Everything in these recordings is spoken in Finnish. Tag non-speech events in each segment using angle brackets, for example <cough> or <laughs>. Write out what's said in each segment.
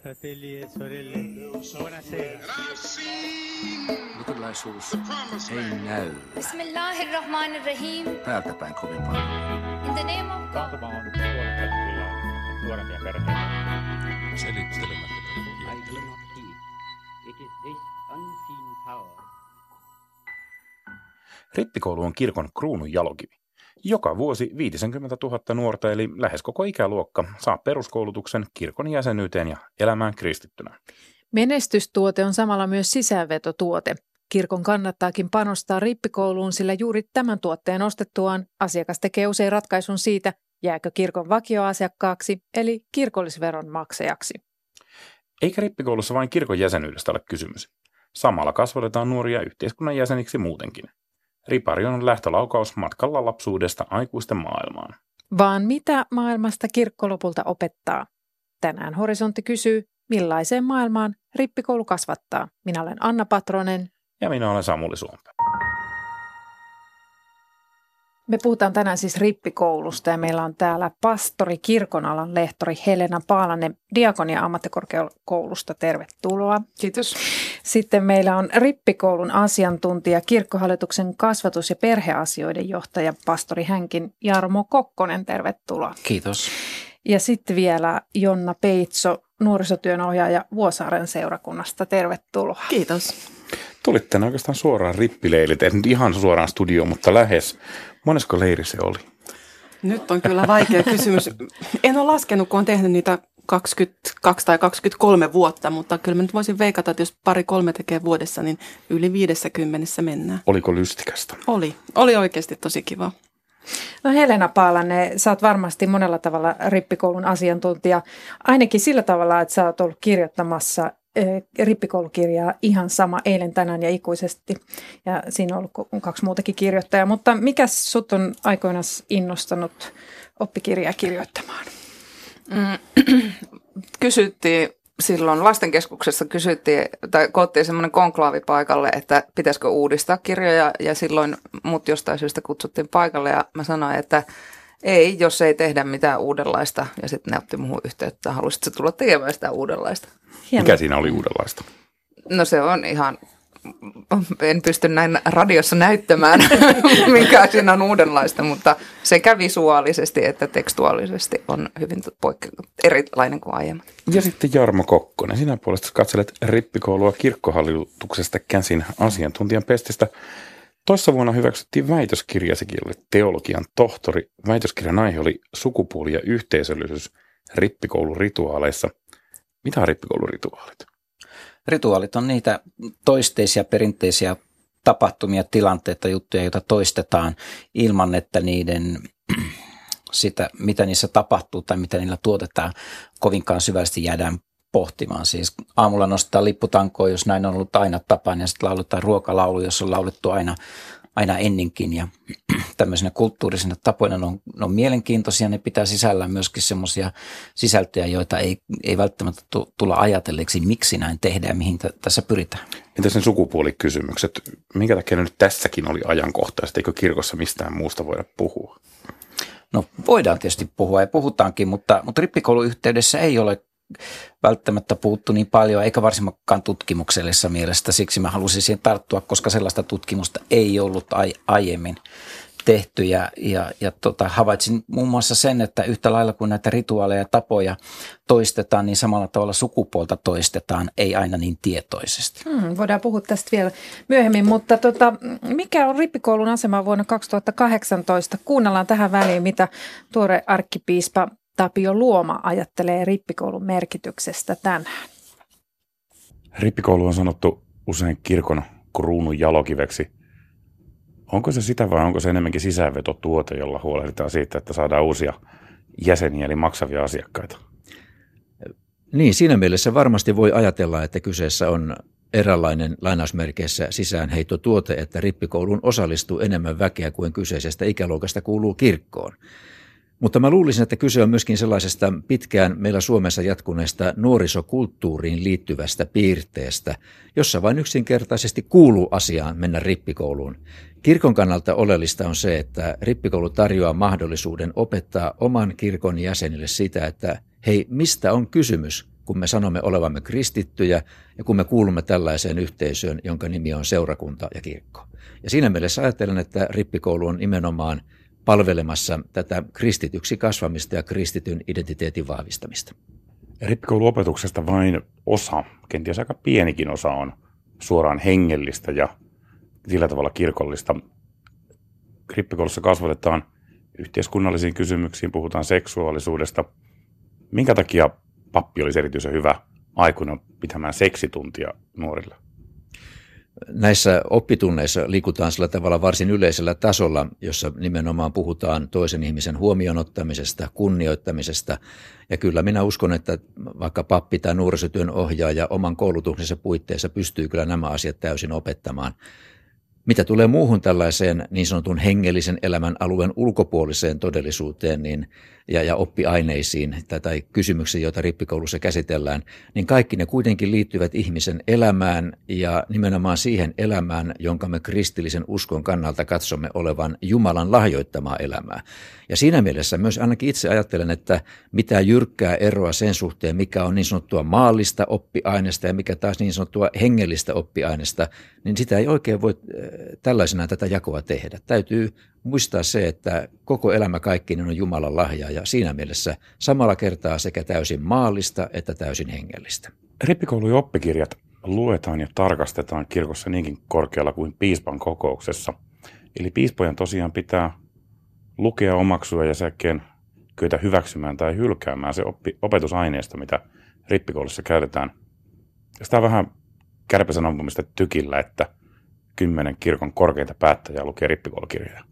fratelli e sorelle, buonasera. Luterilaisuus ei näy Bismillahirrahmanirrahim. täältä päin kovin paljon. In the name of God. On nuorempia perheitä. Selittelemättä. I do not heed. It is this unseen power Rippikoulu on kirkon kruunun jalokivi. Joka vuosi 50 000 nuorta eli lähes koko ikäluokka saa peruskoulutuksen kirkon jäsenyyteen ja elämään kristittynä. Menestystuote on samalla myös sisäänvetotuote. Kirkon kannattaakin panostaa rippikouluun, sillä juuri tämän tuotteen ostettuaan asiakas tekee usein ratkaisun siitä, jääkö kirkon vakioasiakkaaksi eli kirkollisveron maksajaksi. Eikä rippikoulussa vain kirkon jäsenyydestä ole kysymys. Samalla kasvatetaan nuoria yhteiskunnan jäseniksi muutenkin. Ripari on lähtölaukaus matkalla lapsuudesta aikuisten maailmaan. Vaan mitä maailmasta kirkko lopulta opettaa? Tänään Horisontti kysyy, millaiseen maailmaan rippikoulu kasvattaa. Minä olen Anna Patronen. Ja minä olen Samuli Suompä. Me puhutaan tänään siis rippikoulusta ja meillä on täällä pastori kirkonalan lehtori Helena Paalanen Diakonia ammattikorkeakoulusta. Tervetuloa. Kiitos. Sitten meillä on rippikoulun asiantuntija, kirkkohallituksen kasvatus- ja perheasioiden johtaja, pastori Hänkin Jarmo Kokkonen. Tervetuloa. Kiitos. Ja sitten vielä Jonna Peitso, nuorisotyön ohjaaja Vuosaaren seurakunnasta. Tervetuloa. Kiitos. Tulit tänne oikeastaan suoraan rippileilit, en ihan suoraan studioon, mutta lähes. Monesko leiri se oli? Nyt on kyllä vaikea kysymys. En ole laskenut, kun on tehnyt niitä 22 tai 23 vuotta, mutta kyllä mä nyt voisin veikata, että jos pari-kolme tekee vuodessa, niin yli 50 mennään. Oliko lystikästä? Oli. Oli oikeasti tosi kiva. No Helena Paalanen, sä oot varmasti monella tavalla rippikoulun asiantuntija, ainakin sillä tavalla, että sä oot ollut kirjoittamassa rippikoulukirjaa ihan sama eilen, tänään ja ikuisesti. Ja siinä on ollut kaksi muutakin kirjoittajaa. Mutta mikä sut on aikoinaan innostanut oppikirjaa kirjoittamaan? <clears throat> kysyttiin silloin lastenkeskuksessa kysyttiin, tai koottiin semmoinen konklaavi paikalle, että pitäisikö uudistaa kirjoja, ja silloin mut jostain syystä kutsuttiin paikalle, ja mä sanoin, että ei, jos ei tehdä mitään uudenlaista, ja sitten ne otti muuhun yhteyttä, halusitko tulla tekemään sitä uudenlaista? Mikä siinä oli uudenlaista? No se on ihan, en pysty näin radiossa näyttämään, <laughs> mikä siinä on uudenlaista, mutta sekä visuaalisesti että tekstuaalisesti on hyvin poikke- erilainen kuin aiemmin. Ja sitten Jarmo Kokkonen, sinä puolesta katselet rippikoulua kirkkohallituksesta käsin asiantuntijan pestistä. Toissa vuonna hyväksyttiin väitöskirjasikin, oli teologian tohtori. Väitöskirjan aihe oli sukupuoli ja yhteisöllisyys rippikoulurituaaleissa. Mitä on rippikoulurituaalit? Rituaalit on niitä toisteisia, perinteisiä tapahtumia, tilanteita, juttuja, joita toistetaan ilman, että niiden <clears throat> sitä, mitä niissä tapahtuu tai mitä niillä tuotetaan, kovinkaan syvällisesti jäädään pohtimaan. Siis aamulla nostetaan lipputankoa, jos näin on ollut aina tapana, ja sitten lauletaan ruokalaulu, jos on laulettu aina, aina ennenkin. Ja <clears throat> tämmöisenä kulttuurisena tapoina ne on, ne on mielenkiintoisia, ne pitää sisällään myöskin semmoisia sisältöjä, joita ei, ei välttämättä tu- tulla ajatelleeksi, miksi näin tehdään ja mihin t- tässä pyritään. Entä sen sukupuolikysymykset? Minkä takia ne nyt tässäkin oli ajankohtaisesti? Eikö kirkossa mistään muusta voida puhua? No voidaan tietysti puhua ja puhutaankin, mutta, mutta rippikoulun yhteydessä ei ole välttämättä puuttu niin paljon, eikä varsinkaan tutkimuksellisessa mielestä. Siksi mä halusin siihen tarttua, koska sellaista tutkimusta ei ollut ai- aiemmin tehty. Ja, ja, ja tota, havaitsin muun muassa sen, että yhtä lailla kuin näitä rituaaleja ja tapoja toistetaan, niin samalla tavalla sukupuolta toistetaan, ei aina niin tietoisesti. Hmm, voidaan puhua tästä vielä myöhemmin, mutta tota, mikä on rippikoulun asema vuonna 2018? Kuunnellaan tähän väliin, mitä tuore arkkipiispa Tapio Luoma ajattelee rippikoulun merkityksestä tänään. Rippikoulu on sanottu usein kirkon kruunun jalokiveksi. Onko se sitä vai onko se enemmänkin sisäänvetotuote, jolla huolehditaan siitä, että saadaan uusia jäseniä eli maksavia asiakkaita? Niin, siinä mielessä varmasti voi ajatella, että kyseessä on eräänlainen lainausmerkeissä sisäänheittotuote, että rippikouluun osallistuu enemmän väkeä kuin kyseisestä ikäluokasta kuuluu kirkkoon. Mutta mä luulisin, että kyse on myöskin sellaisesta pitkään meillä Suomessa jatkuneesta nuorisokulttuuriin liittyvästä piirteestä, jossa vain yksinkertaisesti kuuluu asiaan mennä rippikouluun. Kirkon kannalta oleellista on se, että rippikoulu tarjoaa mahdollisuuden opettaa oman kirkon jäsenille sitä, että hei, mistä on kysymys, kun me sanomme olevamme kristittyjä ja kun me kuulumme tällaiseen yhteisöön, jonka nimi on seurakunta ja kirkko. Ja siinä mielessä ajattelen, että rippikoulu on nimenomaan palvelemassa tätä kristityksi kasvamista ja kristityn identiteetin vahvistamista. Rippikouluopetuksesta vain osa, kenties aika pienikin osa on suoraan hengellistä ja sillä tavalla kirkollista. Rippikoulussa kasvatetaan yhteiskunnallisiin kysymyksiin, puhutaan seksuaalisuudesta. Minkä takia pappi olisi erityisen hyvä aikuinen pitämään seksituntia nuorille? Näissä oppitunneissa liikutaan sillä tavalla varsin yleisellä tasolla, jossa nimenomaan puhutaan toisen ihmisen huomionottamisesta, kunnioittamisesta. Ja kyllä minä uskon, että vaikka pappi tai nuorisotyön ohjaaja oman koulutuksensa puitteissa pystyy kyllä nämä asiat täysin opettamaan. Mitä tulee muuhun tällaiseen niin sanotun hengellisen elämän alueen ulkopuoliseen todellisuuteen niin, ja, ja oppiaineisiin tai, tai kysymyksiin, joita rippikoulussa käsitellään, niin kaikki ne kuitenkin liittyvät ihmisen elämään ja nimenomaan siihen elämään, jonka me kristillisen uskon kannalta katsomme olevan Jumalan lahjoittamaa elämää. Ja siinä mielessä myös ainakin itse ajattelen, että mitä jyrkkää eroa sen suhteen, mikä on niin sanottua maallista oppiaineesta ja mikä taas niin sanottua hengellistä oppiaineesta, niin sitä ei oikein voi äh, tällaisena tätä jakoa tehdä. Täytyy muistaa se, että koko elämä kaikki on Jumalan lahja ja siinä mielessä samalla kertaa sekä täysin maallista että täysin hengellistä. Rippikoulujen oppikirjat luetaan ja tarkastetaan kirkossa niinkin korkealla kuin piispan kokouksessa. Eli piispojen tosiaan pitää lukea, omaksua ja säkkeen kyetä hyväksymään tai hylkäämään se oppi, opetusaineisto, mitä rippikoulussa käytetään. Sitä on vähän kärpäsen ampumista tykillä, että kymmenen kirkon korkeita päättäjää lukee rippikoulukirjoja.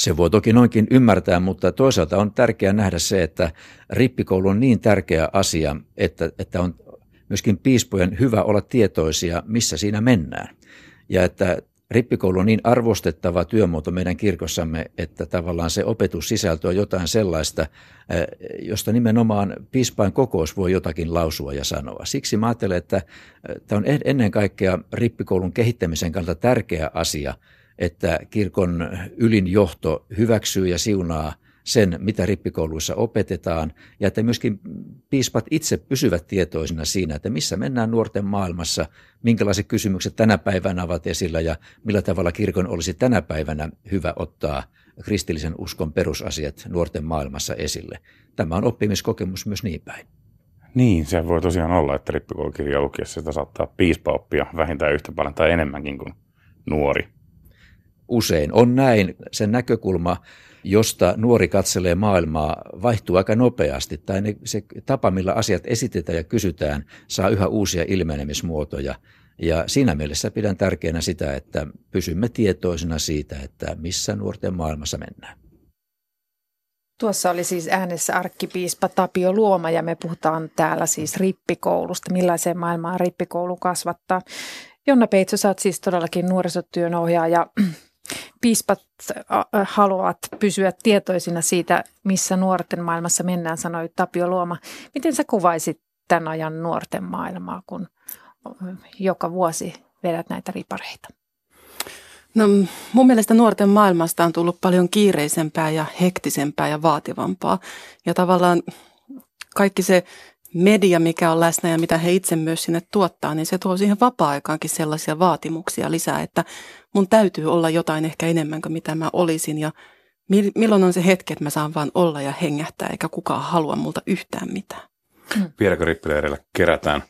Se voi toki noinkin ymmärtää, mutta toisaalta on tärkeää nähdä se, että rippikoulu on niin tärkeä asia, että, että on myöskin piispojen hyvä olla tietoisia, missä siinä mennään. Ja että rippikoulu on niin arvostettava työmuoto meidän kirkossamme, että tavallaan se opetussisältö on jotain sellaista, josta nimenomaan piispain kokous voi jotakin lausua ja sanoa. Siksi mä ajattelen, että tämä on ennen kaikkea rippikoulun kehittämisen kannalta tärkeä asia, että kirkon ylin johto hyväksyy ja siunaa sen, mitä rippikouluissa opetetaan, ja että myöskin piispat itse pysyvät tietoisina siinä, että missä mennään nuorten maailmassa, minkälaiset kysymykset tänä päivänä ovat esillä ja millä tavalla kirkon olisi tänä päivänä hyvä ottaa kristillisen uskon perusasiat nuorten maailmassa esille. Tämä on oppimiskokemus myös niin päin. Niin, se voi tosiaan olla, että rippikoulukirja lukiessa sitä saattaa piispa oppia vähintään yhtä paljon tai enemmänkin kuin nuori. Usein on näin. Sen näkökulma josta nuori katselee maailmaa, vaihtuu aika nopeasti, tai ne, se tapa, millä asiat esitetään ja kysytään, saa yhä uusia ilmenemismuotoja. Ja siinä mielessä pidän tärkeänä sitä, että pysymme tietoisina siitä, että missä nuorten maailmassa mennään. Tuossa oli siis äänessä arkkipiispa Tapio Luoma ja me puhutaan täällä siis rippikoulusta, millaiseen maailmaan rippikoulu kasvattaa. Jonna Peitso, sä oot siis todellakin nuorisotyön ohjaaja piispat haluavat pysyä tietoisina siitä, missä nuorten maailmassa mennään, sanoi Tapio Luoma. Miten sä kuvaisit tämän ajan nuorten maailmaa, kun joka vuosi vedät näitä ripareita? No mun mielestä nuorten maailmasta on tullut paljon kiireisempää ja hektisempää ja vaativampaa. Ja tavallaan kaikki se media, mikä on läsnä ja mitä he itse myös sinne tuottaa, niin se tuo siihen vapaa-aikaankin sellaisia vaatimuksia lisää, että mun täytyy olla jotain ehkä enemmän kuin mitä mä olisin ja milloin on se hetki, että mä saan vaan olla ja hengähtää eikä kukaan halua multa yhtään mitään. Vieläkö rippileirillä kerätään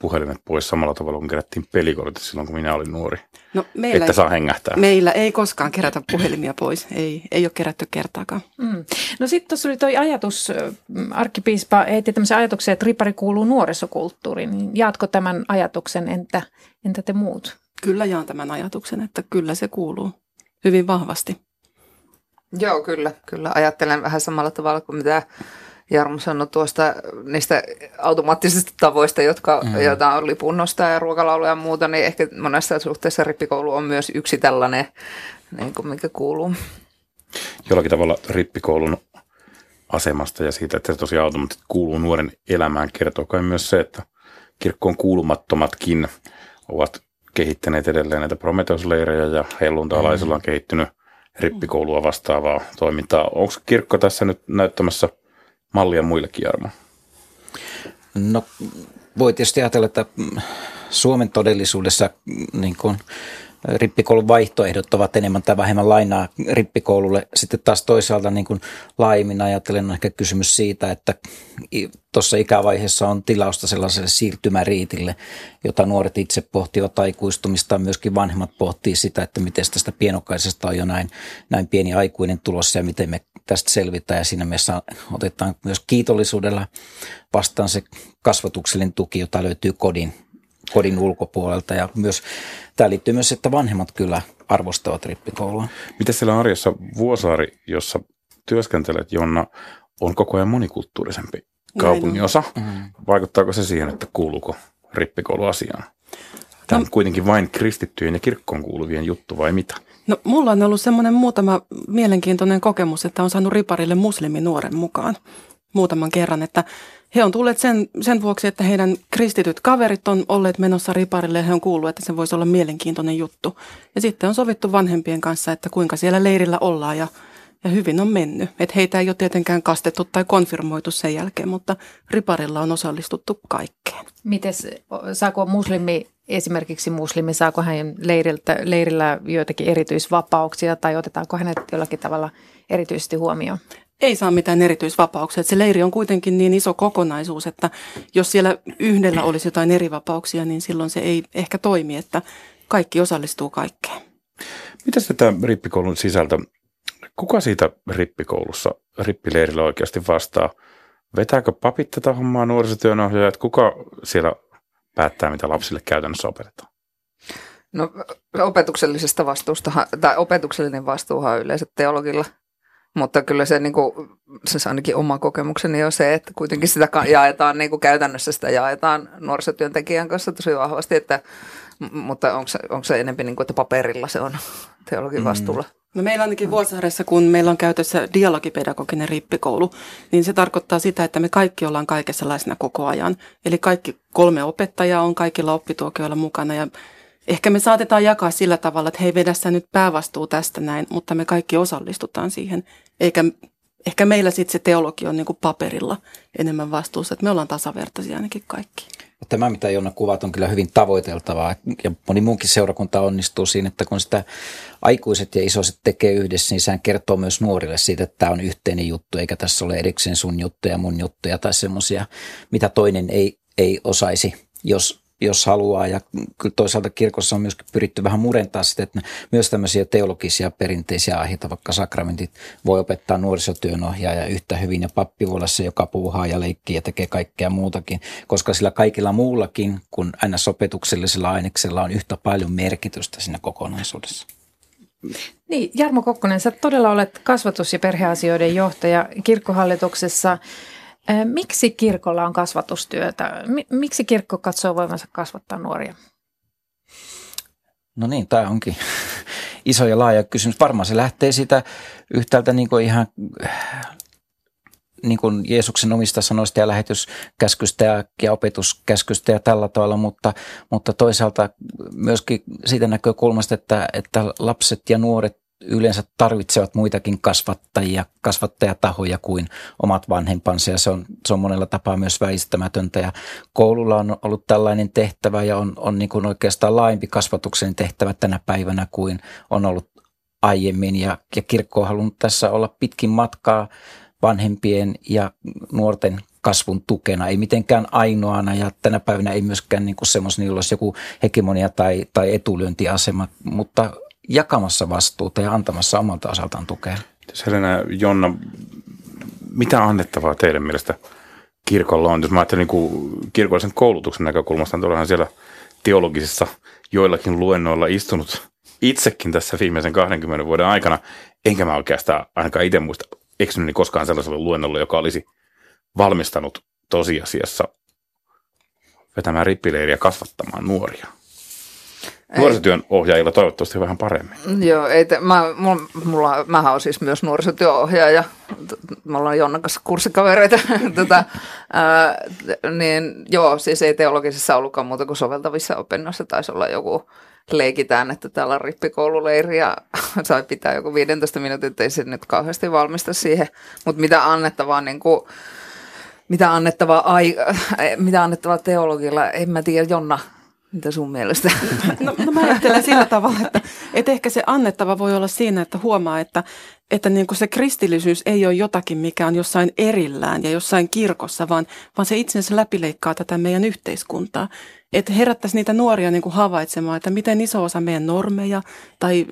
puhelimet pois samalla tavalla kuin kerättiin pelikortit silloin, kun minä olin nuori. No, meillä että ei, saa hengähtää. Meillä ei koskaan kerätä puhelimia pois. Ei, ei ole kerätty kertaakaan. Mm. No sitten tuossa oli tuo ajatus, arkkipiispa heitti tämmöisen ajatuksen, että ripari kuuluu nuorisokulttuuriin. Niin jaatko tämän ajatuksen, entä, entä te muut? Kyllä jaan tämän ajatuksen, että kyllä se kuuluu hyvin vahvasti. Joo, kyllä. Kyllä ajattelen vähän samalla tavalla kuin mitä Jarmo sanoi tuosta niistä automaattisista tavoista, jotka, mm. joita on lipunnosta ja ruokalauluja ja muuta, niin ehkä monessa suhteessa rippikoulu on myös yksi tällainen, niin kuin mikä kuuluu. Jollakin tavalla rippikoulun asemasta ja siitä, että se tosiaan automaattisesti kuuluu nuoren elämään, kertoo kai myös se, että kirkkoon kuulumattomatkin ovat kehittäneet edelleen näitä Prometheus-leirejä ja helluntalaisilla on kehittynyt rippikoulua vastaavaa toimintaa. Onko kirkko tässä nyt näyttämässä – mallia muillekin, Jarmo? No voi tietysti ajatella, että Suomen todellisuudessa niin kuin rippikoulun vaihtoehdot ovat enemmän tai vähemmän lainaa rippikoululle. Sitten taas toisaalta niin kuin laajemmin ajatellen on ehkä kysymys siitä, että tuossa ikävaiheessa on tilausta sellaiselle siirtymäriitille, jota nuoret itse pohtivat aikuistumista. Myöskin vanhemmat pohtii sitä, että miten tästä pienokaisesta on jo näin, näin pieni aikuinen tulossa ja miten me tästä selvitään. Ja siinä mielessä otetaan myös kiitollisuudella vastaan se kasvatuksellinen tuki, jota löytyy kodin kodin ulkopuolelta ja myös tämä liittyy myös, että vanhemmat kyllä arvostavat rippikoulua. Miten siellä arjessa Vuosaari, jossa työskentelet, Jonna, on koko ajan monikulttuurisempi kaupunginosa? Mm. Vaikuttaako se siihen, että kuuluuko rippikouluasiaan? Tämä no, on kuitenkin vain kristittyjen ja kirkkoon kuuluvien juttu vai mitä? No mulla on ollut semmoinen muutama mielenkiintoinen kokemus, että on saanut riparille musliminuoren mukaan muutaman kerran, että he on tulleet sen, sen vuoksi, että heidän kristityt kaverit on olleet menossa riparille ja he on kuullut, että se voisi olla mielenkiintoinen juttu. Ja sitten on sovittu vanhempien kanssa, että kuinka siellä leirillä ollaan ja, ja hyvin on mennyt. Että heitä ei ole tietenkään kastettu tai konfirmoitu sen jälkeen, mutta riparilla on osallistuttu kaikkeen. Mites, saako muslimi, esimerkiksi muslimi, saako hän leiriltä, leirillä joitakin erityisvapauksia tai otetaanko hänet jollakin tavalla erityisesti huomioon? Ei saa mitään erityisvapauksia. Että se leiri on kuitenkin niin iso kokonaisuus, että jos siellä yhdellä olisi jotain erivapauksia, niin silloin se ei ehkä toimi, että kaikki osallistuu kaikkeen. Mitä tätä rippikoulun sisältö, kuka siitä rippikoulussa, rippileirillä oikeasti vastaa? Vetääkö papit tätä hommaa nuorisotyönohjaajat? Kuka siellä päättää, mitä lapsille käytännössä opetetaan? No opetuksellisesta vastuusta, tai opetuksellinen vastuuhan on yleensä teologilla – mutta kyllä se, niin kuin, se ainakin oma kokemukseni on se, että kuitenkin sitä jaetaan, niin kuin käytännössä sitä jaetaan nuorisotyöntekijän kanssa tosi vahvasti, että, mutta onko se, onko se enemmän niin kuin, että paperilla se on <laughs> teologin mm. vastuulla? Mm. No meillä ainakin Vuosaaressa, kun meillä on käytössä dialogipedagoginen rippikoulu, niin se tarkoittaa sitä, että me kaikki ollaan kaikessa läsnä koko ajan. Eli kaikki kolme opettajaa on kaikilla oppituokioilla mukana ja Ehkä me saatetaan jakaa sillä tavalla, että hei vedä sä nyt päävastuu tästä näin, mutta me kaikki osallistutaan siihen. Eikä, ehkä meillä sitten se teologi on niin kuin paperilla enemmän vastuussa, että me ollaan tasavertaisia ainakin kaikki. Tämä, mitä Jonna kuvat, on kyllä hyvin tavoiteltavaa ja moni muunkin seurakunta onnistuu siinä, että kun sitä aikuiset ja isoiset tekee yhdessä, niin sehän kertoo myös nuorille siitä, että tämä on yhteinen juttu, eikä tässä ole erikseen sun juttuja ja mun juttuja tai semmoisia, mitä toinen ei, ei osaisi, jos jos haluaa. Ja kyllä toisaalta kirkossa on myös pyritty vähän murentaa sitä, että myös tämmöisiä teologisia perinteisiä aiheita, vaikka sakramentit voi opettaa nuorisotyönohjaaja yhtä hyvin ja pappi voi olla se, joka puuhaa ja leikkii ja tekee kaikkea muutakin, koska sillä kaikilla muullakin kuin aina opetuksellisella aineksella on yhtä paljon merkitystä siinä kokonaisuudessa. Niin, Jarmo Kokkonen, sä todella olet kasvatus- ja perheasioiden johtaja kirkkohallituksessa. Miksi kirkolla on kasvatustyötä? Miksi kirkko katsoo voivansa kasvattaa nuoria? No niin, tämä onkin <laughs> iso ja laaja kysymys. Varmaan se lähtee siitä yhtäältä niin kuin ihan niin kuin Jeesuksen omista sanoista ja lähetyskäskystä ja, ja opetuskäskystä ja tällä tavalla, mutta, mutta toisaalta myöskin siitä näkökulmasta, että, että lapset ja nuoret yleensä tarvitsevat muitakin kasvattajia, kasvattajatahoja kuin omat vanhempansa ja se on, se on monella tapaa myös väistämätöntä. Ja koululla on ollut tällainen tehtävä ja on, on niin kuin oikeastaan laajempi kasvatuksen tehtävä tänä päivänä kuin on ollut aiemmin. Ja, ja kirkko on halunnut tässä olla pitkin matkaa vanhempien ja nuorten kasvun tukena, ei mitenkään ainoana ja tänä päivänä ei myöskään niin kuin semmoisen, jolla olisi joku hegemonia tai, tai etulyöntiasema, mutta jakamassa vastuuta ja antamassa omalta osaltaan tukea. Selena, Jonna, mitä annettavaa teidän mielestä kirkolla on? Jos mä ajattelen niin kirkollisen koulutuksen näkökulmasta, niin tuollahan siellä teologisissa joillakin luennoilla istunut itsekin tässä viimeisen 20 vuoden aikana, enkä mä oikeastaan ainakaan itse muista eksynyt koskaan sellaiselle luennolle, joka olisi valmistanut tosiasiassa vetämään rippileiriä kasvattamaan nuoria. Nuorisotyön ohjaajilla toivottavasti vähän paremmin. Joo, ei te, mä, mulla, mulla, mähän olen siis myös nuorisotyöohjaaja. Me ollaan Jonnan kanssa kurssikavereita. <laughs> tota, ää, niin joo, siis ei teologisessa ollutkaan muuta kuin soveltavissa opinnoissa. Taisi olla joku, leikitään, että täällä on rippikoululeiri ja <laughs> sai pitää joku 15 minuutin, että ei se nyt kauheasti valmista siihen. Mutta mitä annettavaa niin kuin, mitä annettavaa, ai, mitä annettavaa teologilla. En mä tiedä, Jonna, mitä sun mielestä? <laughs> No, no mä ajattelen sillä tavalla, että, että ehkä se annettava voi olla siinä, että huomaa, että, että niin kuin se kristillisyys ei ole jotakin, mikä on jossain erillään ja jossain kirkossa, vaan, vaan se itsensä läpileikkaa tätä meidän yhteiskuntaa. Että herättäisi niitä nuoria niin kuin havaitsemaan, että miten iso osa meidän normeja tai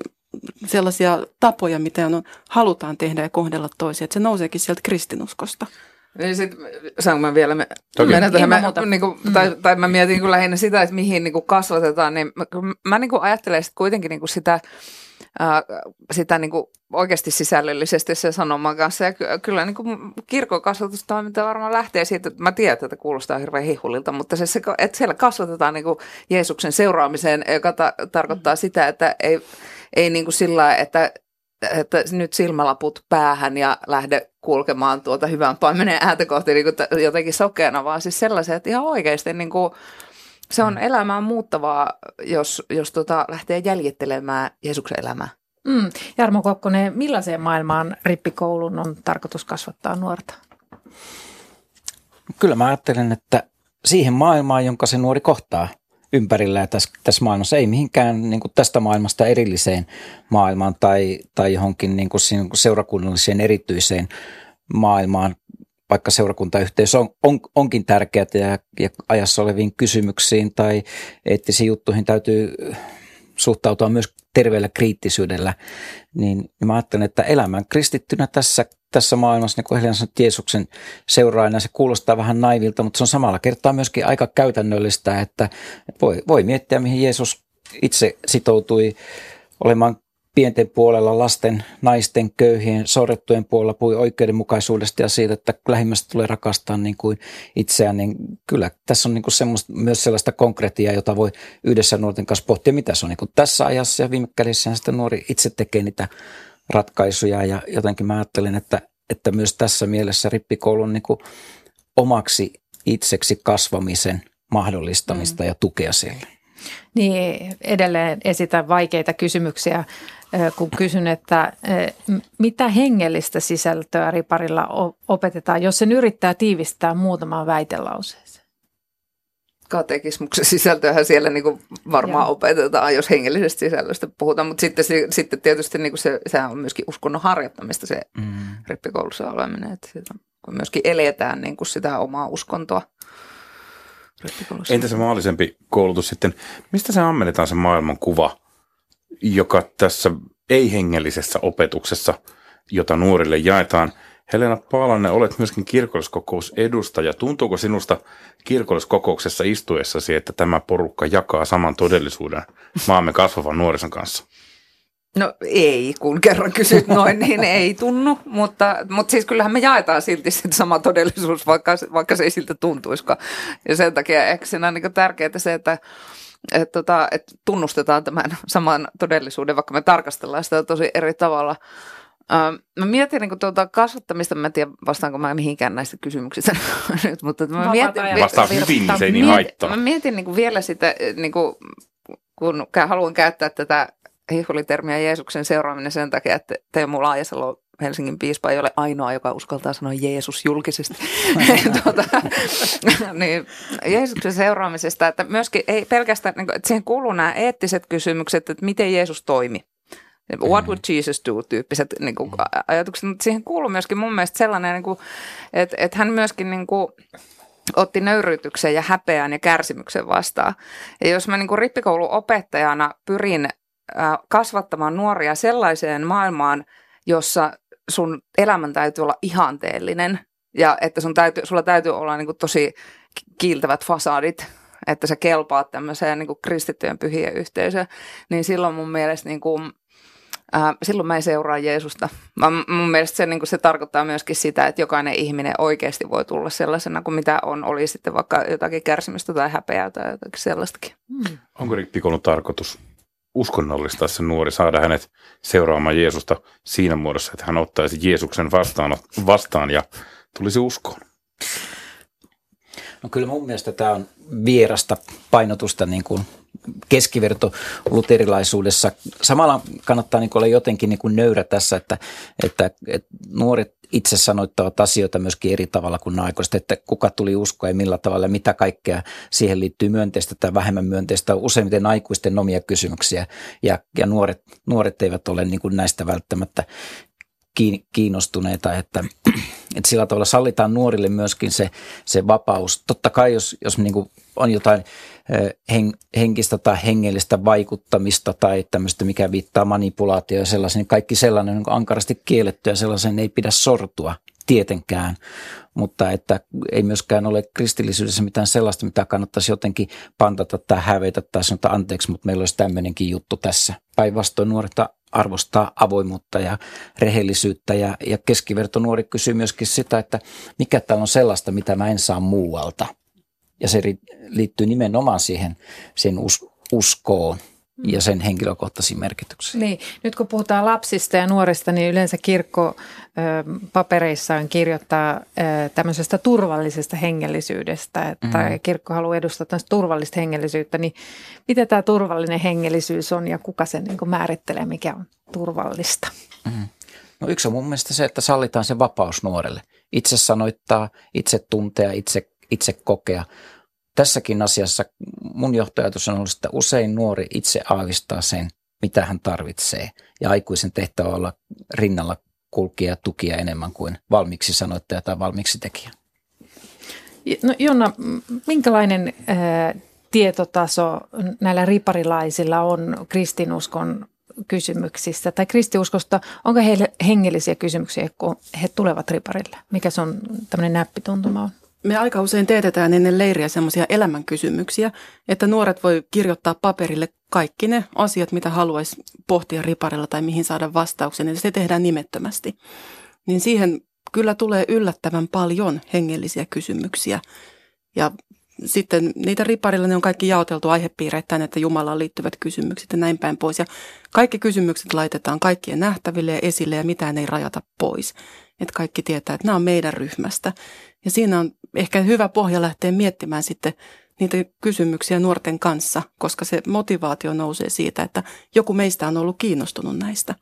sellaisia tapoja, miten on, halutaan tehdä ja kohdella toisia, että se nouseekin sieltä kristinuskosta. Niin sit, saanko mä vielä me, Toki. mennä tähän, mä, niin kuin, tai, tai mä mietin kyllä lähinnä sitä, että mihin niin kuin kasvatetaan, niin mä, mä niin kuin ajattelen sit kuitenkin niin kuin sitä, ää, sitä niin kuin oikeasti sisällöllisesti se sanoman kanssa. Ja ky- kyllä niin kuin kirkon kasvatustoiminta varmaan lähtee siitä, että mä tiedän, että kuulostaa hirveän hihulilta, mutta se, että siellä kasvatetaan niin kuin Jeesuksen seuraamiseen, joka ta- tarkoittaa sitä, että ei, ei niin kuin sillä että että nyt silmälaput päähän ja lähde kulkemaan tuota hyvän paimenen ääntä kohti niin kuin t- jotenkin sokeana, vaan siis sellaisia, että ihan oikeasti niin kuin, se on elämää muuttavaa, jos, jos tota, lähtee jäljittelemään Jeesuksen elämää. Mm. Jarmo Kokkonen, millaiseen maailmaan rippikoulun on tarkoitus kasvattaa nuorta? Kyllä mä ajattelen, että siihen maailmaan, jonka se nuori kohtaa ympärillä tässä, tässä maailmassa, ei mihinkään niin kuin tästä maailmasta erilliseen maailmaan tai, tai johonkin niin kuin seurakunnalliseen erityiseen maailmaan, vaikka seurakuntayhteys on, on, onkin tärkeää ja, ja ajassa oleviin kysymyksiin tai eettisiin juttuihin täytyy suhtautua myös terveellä kriittisyydellä, niin mä ajattelen, että elämän kristittynä tässä, tässä maailmassa, niin kuin Helena sanoi, Jeesuksen seuraajana, se kuulostaa vähän naivilta, mutta se on samalla kertaa myöskin aika käytännöllistä, että voi, voi miettiä, mihin Jeesus itse sitoutui olemaan pienten puolella, lasten, naisten, köyhien, sorrettujen puolella, puhui oikeudenmukaisuudesta ja siitä, että lähimmästä tulee rakastaa niin kuin itseään, niin kyllä tässä on niin kuin semmoista, myös sellaista konkretiaa, jota voi yhdessä nuorten kanssa pohtia, mitä se on. Niin kuin tässä ajassa ja viime kädessä sitten nuori itse tekee niitä ratkaisuja ja jotenkin mä ajattelen, että, että myös tässä mielessä rippikoulu on niin kuin omaksi itseksi kasvamisen mahdollistamista mm. ja tukea siellä. Niin edelleen esitän vaikeita kysymyksiä, kun kysyn, että mitä hengellistä sisältöä riparilla opetetaan, jos sen yrittää tiivistää muutamaan väitelauseeseen? Katekismuksen sisältöähän siellä niin kuin varmaan Joo. opetetaan, jos hengellisestä sisällöstä puhutaan, mutta sitten, sitten tietysti niin kuin se, sehän on myöskin uskonnon harjoittamista se Mm. rippikoulussa oleminen, että kun myöskin eletään niin kuin sitä omaa uskontoa rippikoulussa. Entä se maallisempi koulutus sitten? Mistä se ammennetaan se maailmankuva, joka tässä ei-hengellisessä opetuksessa, jota nuorille jaetaan? Helena Paalanen, olet myöskin kirkolliskokousedustaja. Tuntuuko sinusta kirkolliskokouksessa istuessasi, että tämä porukka jakaa saman todellisuuden maamme kasvavan nuorison kanssa? No ei, kun kerran kysyt noin, niin ei tunnu, mutta, mutta siis kyllähän me jaetaan silti se sama todellisuus, vaikka, vaikka se ei siltä tuntuisikaan. Ja sen takia ehkä siinä on niin tärkeää se, että, että, tota, että tunnustetaan tämän saman todellisuuden, vaikka me tarkastellaan sitä tosi eri tavalla. Ähm, Mä mietin niin tuota kasvattamista, mä en tiedä vastaanko mä mihinkään näistä kysymyksistä <laughs> nyt, mutta mä mietin. Vastaa hyvin, niin se ei niin mietin, haittaa. Mä mietin niin kuin vielä sitä, niin kuin, kun haluan käyttää tätä hihulitermiä Jeesuksen seuraaminen sen takia, että Teemu Laajasalo Helsingin piispa ei ole ainoa, joka uskaltaa sanoa Jeesus julkisesti. <laughs> <laughs> tuota, niin, Jeesuksen seuraamisesta, että myöskin ei pelkästään, niin kuin, että siihen kuuluu nämä eettiset kysymykset, että miten Jeesus toimi. What would Jesus do? tyyppiset niin kuin, ajatukset, mutta siihen kuuluu myöskin mun mielestä sellainen, niin kuin, että, että hän myöskin niin kuin, otti nöyryytyksen ja häpeän ja kärsimyksen vastaan. Ja jos mä niin kuin rippikouluopettajana pyrin äh, kasvattamaan nuoria sellaiseen maailmaan, jossa sun elämän täytyy olla ihanteellinen ja että sun täytyy, sulla täytyy olla niin kuin tosi kiiltävät fasadit, että sä kelpaat tämmöiseen niin kuin kristittyjen pyhien yhteisöön, niin silloin mun mielestä niin kuin, Äh, silloin mä en seuraa Jeesusta. Mä, mun mielestä se, niin kuin se tarkoittaa myöskin sitä, että jokainen ihminen oikeasti voi tulla sellaisena kuin mitä on, oli sitten vaikka jotakin kärsimystä tai häpeää tai jotakin sellaistakin. Onko rippikoulun tarkoitus uskonnollistaa se nuori, saada hänet seuraamaan Jeesusta siinä muodossa, että hän ottaisi Jeesuksen vastaan, vastaan ja tulisi uskoon? No kyllä mun mielestä tämä on vierasta painotusta niin kuin keskiverto luterilaisuudessa. Samalla kannattaa niin olla jotenkin niin nöyrä tässä, että, että, että nuoret itse sanoittavat asioita myöskin eri tavalla kuin aikuiset, että kuka tuli uskoa ja millä tavalla, mitä kaikkea siihen liittyy myönteistä tai vähemmän myönteistä, useimmiten aikuisten omia kysymyksiä ja, ja nuoret, nuoret eivät ole niin näistä välttämättä kiinnostuneita, että, että sillä tavalla sallitaan nuorille myöskin se, se vapaus. Totta kai jos, jos niin kuin on jotain hen, henkistä tai hengellistä vaikuttamista tai tämmöistä, mikä viittaa manipulaatioon ja sellaisen, niin kaikki sellainen on ankarasti kielletty ja sellaisen ei pidä sortua tietenkään, mutta että ei myöskään ole kristillisyydessä mitään sellaista, mitä kannattaisi jotenkin pantata tai hävetä tai sanoa anteeksi, mutta meillä olisi tämmöinenkin juttu tässä. Päinvastoin nuorta arvostaa avoimuutta ja rehellisyyttä ja, ja keskiverto nuori kysyy myöskin sitä, että mikä täällä on sellaista, mitä mä en saa muualta. Ja se liittyy nimenomaan siihen sen us, uskoon ja sen henkilökohtaisiin merkityksiin. Niin, nyt kun puhutaan lapsista ja nuorista, niin yleensä kirkko papereissaan kirjoittaa tämmöisestä turvallisesta hengellisyydestä, että mm-hmm. kirkko haluaa edustaa tämmöistä turvallista hengellisyyttä, niin mitä tämä turvallinen hengellisyys on ja kuka sen niin määrittelee, mikä on turvallista? Mm-hmm. No yksi on mun mielestä se, että sallitaan se vapaus nuorelle. Itse sanoittaa, itse tuntea, itse, itse kokea tässäkin asiassa mun johtajatus on ollut, että usein nuori itse aavistaa sen, mitä hän tarvitsee. Ja aikuisen tehtävä olla rinnalla kulkia ja tukia enemmän kuin valmiiksi sanoittaja tai valmiiksi tekijä. No Jonna, minkälainen ää, tietotaso näillä riparilaisilla on kristinuskon kysymyksistä tai kristiuskosta? Onko heille hengellisiä kysymyksiä, kun he tulevat riparille? Mikä se on tämmöinen näppituntuma on? Me aika usein teetetään ennen leiriä semmoisia elämänkysymyksiä, että nuoret voi kirjoittaa paperille kaikki ne asiat, mitä haluaisi pohtia riparilla tai mihin saada vastauksen, eli se tehdään nimettömästi. Niin siihen kyllä tulee yllättävän paljon hengellisiä kysymyksiä. Ja sitten niitä riparilla ne on kaikki jaoteltu aihepiireittäin, että Jumalaan liittyvät kysymykset ja näin päin pois. Ja kaikki kysymykset laitetaan kaikkien nähtäville ja esille ja mitään ei rajata pois. Että kaikki tietää, että nämä on meidän ryhmästä. Ja siinä on ehkä hyvä pohja lähteä miettimään sitten niitä kysymyksiä nuorten kanssa, koska se motivaatio nousee siitä, että joku meistä on ollut kiinnostunut näistä.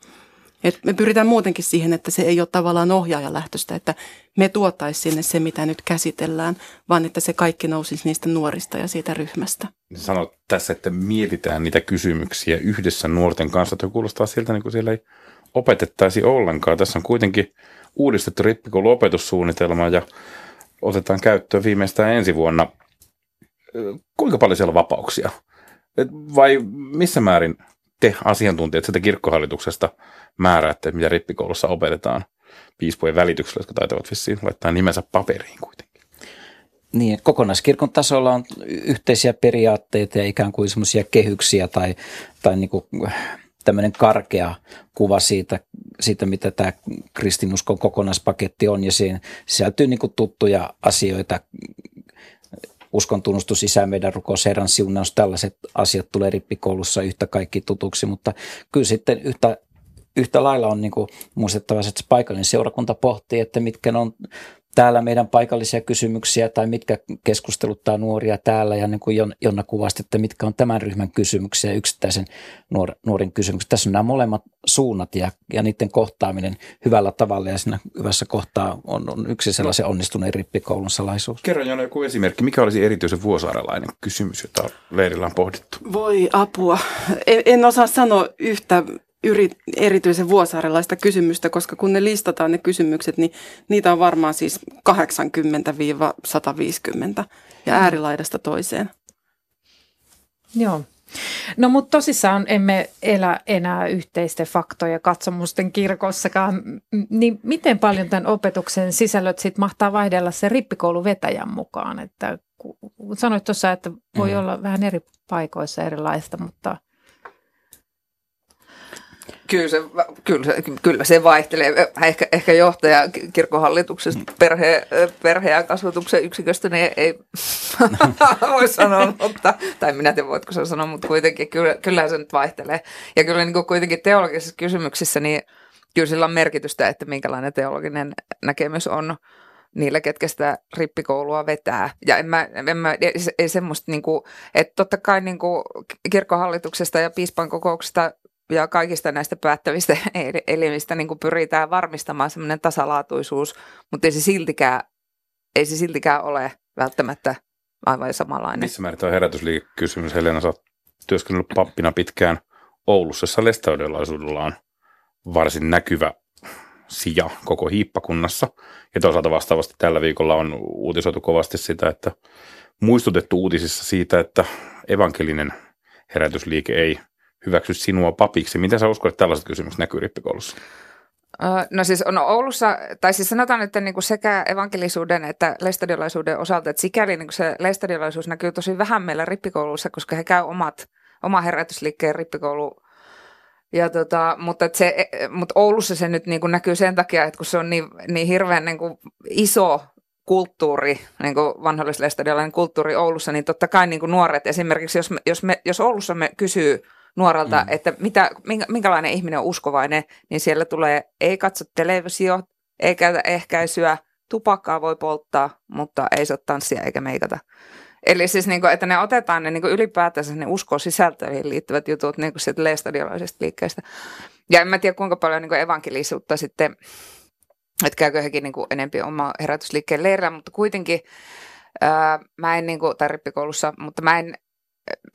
Et me pyritään muutenkin siihen, että se ei ole tavallaan ohjaajalähtöistä, että me tuottaisi sinne se, mitä nyt käsitellään, vaan että se kaikki nousisi niistä nuorista ja siitä ryhmästä. Sanoit tässä, että mietitään niitä kysymyksiä yhdessä nuorten kanssa. Tuo kuulostaa siltä, niin kuin siellä ei opetettaisi ollenkaan. Tässä on kuitenkin uudistettu rippikoulu opetussuunnitelma ja otetaan käyttöön viimeistään ensi vuonna. Kuinka paljon siellä on vapauksia? Vai missä määrin te asiantuntijat sitä kirkkohallituksesta määräätte, mitä rippikoulussa opetetaan piispojen välityksellä, jotka taitavat vissiin laittaa nimensä paperiin kuitenkin? Niin, kokonaiskirkon tasolla on yhteisiä periaatteita ja ikään kuin semmoisia kehyksiä tai, tai niin kuin tämmöinen karkea kuva siitä, siitä, mitä tämä kristinuskon kokonaispaketti on. Ja siihen sisältyy niin kuin tuttuja asioita, uskon tunnustus, isä, meidän rukous, Herran siunaus, tällaiset asiat tulee rippikoulussa yhtä kaikki tutuksi, mutta kyllä sitten yhtä, yhtä lailla on niin kuin muistettava, että se paikallinen seurakunta pohtii, että mitkä on täällä meidän paikallisia kysymyksiä tai mitkä keskusteluttaa nuoria täällä ja niin kuin Jonna kuvasti, että mitkä on tämän ryhmän kysymyksiä ja yksittäisen nuor, nuorin kysymyksiä. Tässä on nämä molemmat suunnat ja, ja niiden kohtaaminen hyvällä tavalla ja siinä hyvässä kohtaa on, on yksi sellaisen onnistuneen rippikoulun salaisuus. Kerro Jonna joku esimerkki. Mikä olisi erityisen vuosaarelainen kysymys, jota leirillä on pohdittu? Voi apua. En, en osaa sanoa yhtä yri, erityisen vuosaarelaista kysymystä, koska kun ne listataan ne kysymykset, niin niitä on varmaan siis 80-150 ja mm. äärilaidasta toiseen. Joo. No mutta tosissaan emme elä enää yhteisten faktoja katsomusten kirkossakaan. Niin miten paljon tämän opetuksen sisällöt sitten mahtaa vaihdella se rippikouluvetäjän mukaan? Että sanoit tuossa, että voi mm. olla vähän eri paikoissa erilaista, mutta – Kyllä se, kyllä, se, kyllä se vaihtelee. Ehkä, ehkä johtaja kirkohallituksesta perhe, perhe- ja kasvatuksen yksiköstä niin ei <laughs> voi sanoa, mutta, tai minä tiedän voitko sä sanoa, mutta kuitenkin kyllä, kyllähän se nyt vaihtelee. Ja kyllä niin kuin kuitenkin teologisissa kysymyksissä, niin kyllä sillä on merkitystä, että minkälainen teologinen näkemys on niillä, ketkä sitä rippikoulua vetää. Ja en mä, en mä, ei semmoista, niin kuin, että totta kai niin kuin kirkkohallituksesta ja piispan kokouksesta ja kaikista näistä päättävistä <laughs> el- elimistä niin kuin pyritään varmistamaan semmoinen tasalaatuisuus, mutta ei se siltikään, ei se siltikään ole välttämättä aivan samanlainen. Missä määrin tuo herätysliikekysymys, Helena, sä oot työskennellyt pappina pitkään Oulussa, jossa lestadiolaisuudella on varsin näkyvä sija koko hiippakunnassa. Ja toisaalta vastaavasti tällä viikolla on uutisoitu kovasti sitä, että muistutettu uutisissa siitä, että evankelinen herätysliike ei hyväksy sinua papiksi. Miten sä uskot, että tällaiset kysymykset näkyy rippikoulussa? No siis on Oulussa, tai siis sanotaan, että niin kuin sekä evankelisuuden että leistadiolaisuuden osalta, että sikäli niin kuin se leistadiolaisuus näkyy tosi vähän meillä rippikoulussa, koska he käy omat, oma herätysliikkeen rippikoulu. Ja tota, mutta, se, mutta Oulussa se nyt niin kuin näkyy sen takia, että kun se on niin, niin hirveän niin kuin iso kulttuuri, niin kuin kulttuuri Oulussa, niin totta kai niin kuin nuoret esimerkiksi, jos, me, jos, me, jos Oulussa me kysyy nuorelta, mm. että mitä, minkä, minkälainen ihminen on uskovainen, niin siellä tulee ei katso televisio, ei käytä ehkäisyä, tupakkaa voi polttaa, mutta ei saa tanssia eikä meikata. Eli siis, niin kuin, että ne otetaan ne niin kuin ylipäätänsä ne usko sisältöihin liittyvät jutut niin kuin sieltä leestadiolaisesta liikkeestä. Ja en mä tiedä kuinka paljon niin kuin evankelisuutta sitten, että käykö hekin niin kuin enempi oma herätysliikkeen leirillä, mutta kuitenkin ää, mä en, niin kuin, tai rippikoulussa, mutta mä en,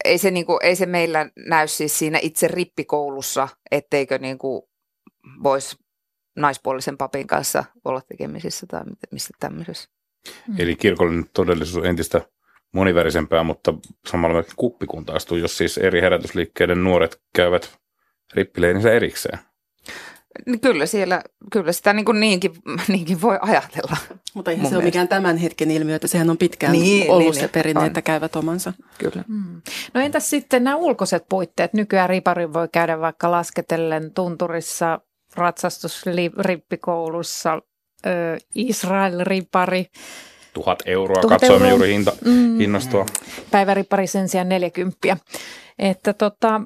ei se, niin kuin, ei se meillä näy siis siinä itse rippikoulussa, etteikö niin kuin voisi naispuolisen papin kanssa olla tekemisissä tai missä tämmöisessä. Mm. Eli kirkollinen todellisuus on entistä monivärisempää, mutta samalla myöskin kuppikuntaistuu, jos siis eri herätysliikkeiden nuoret käyvät rippileirinsä erikseen. Niin Kyllä, siellä, kyllä sitä niin kuin niinkin, <laughs> niinkin voi ajatella. Mutta eihän se ole mielestä. mikään tämän hetken ilmiö, että sehän on pitkään Niin, niin, ollut niin, se niin, perinne, on. että käyvät omansa. Kyllä. Mm. No entäs sitten nämä ulkoiset puitteet? Nykyään ripari voi käydä vaikka lasketellen tunturissa, ratsastusrippikoulussa, Israel-ripari, Tuhat euroa, Tuhat katsoimme euroa. juuri hinta, Mm. hinnastoa. päiväripari sen sijaan 40. Että tota,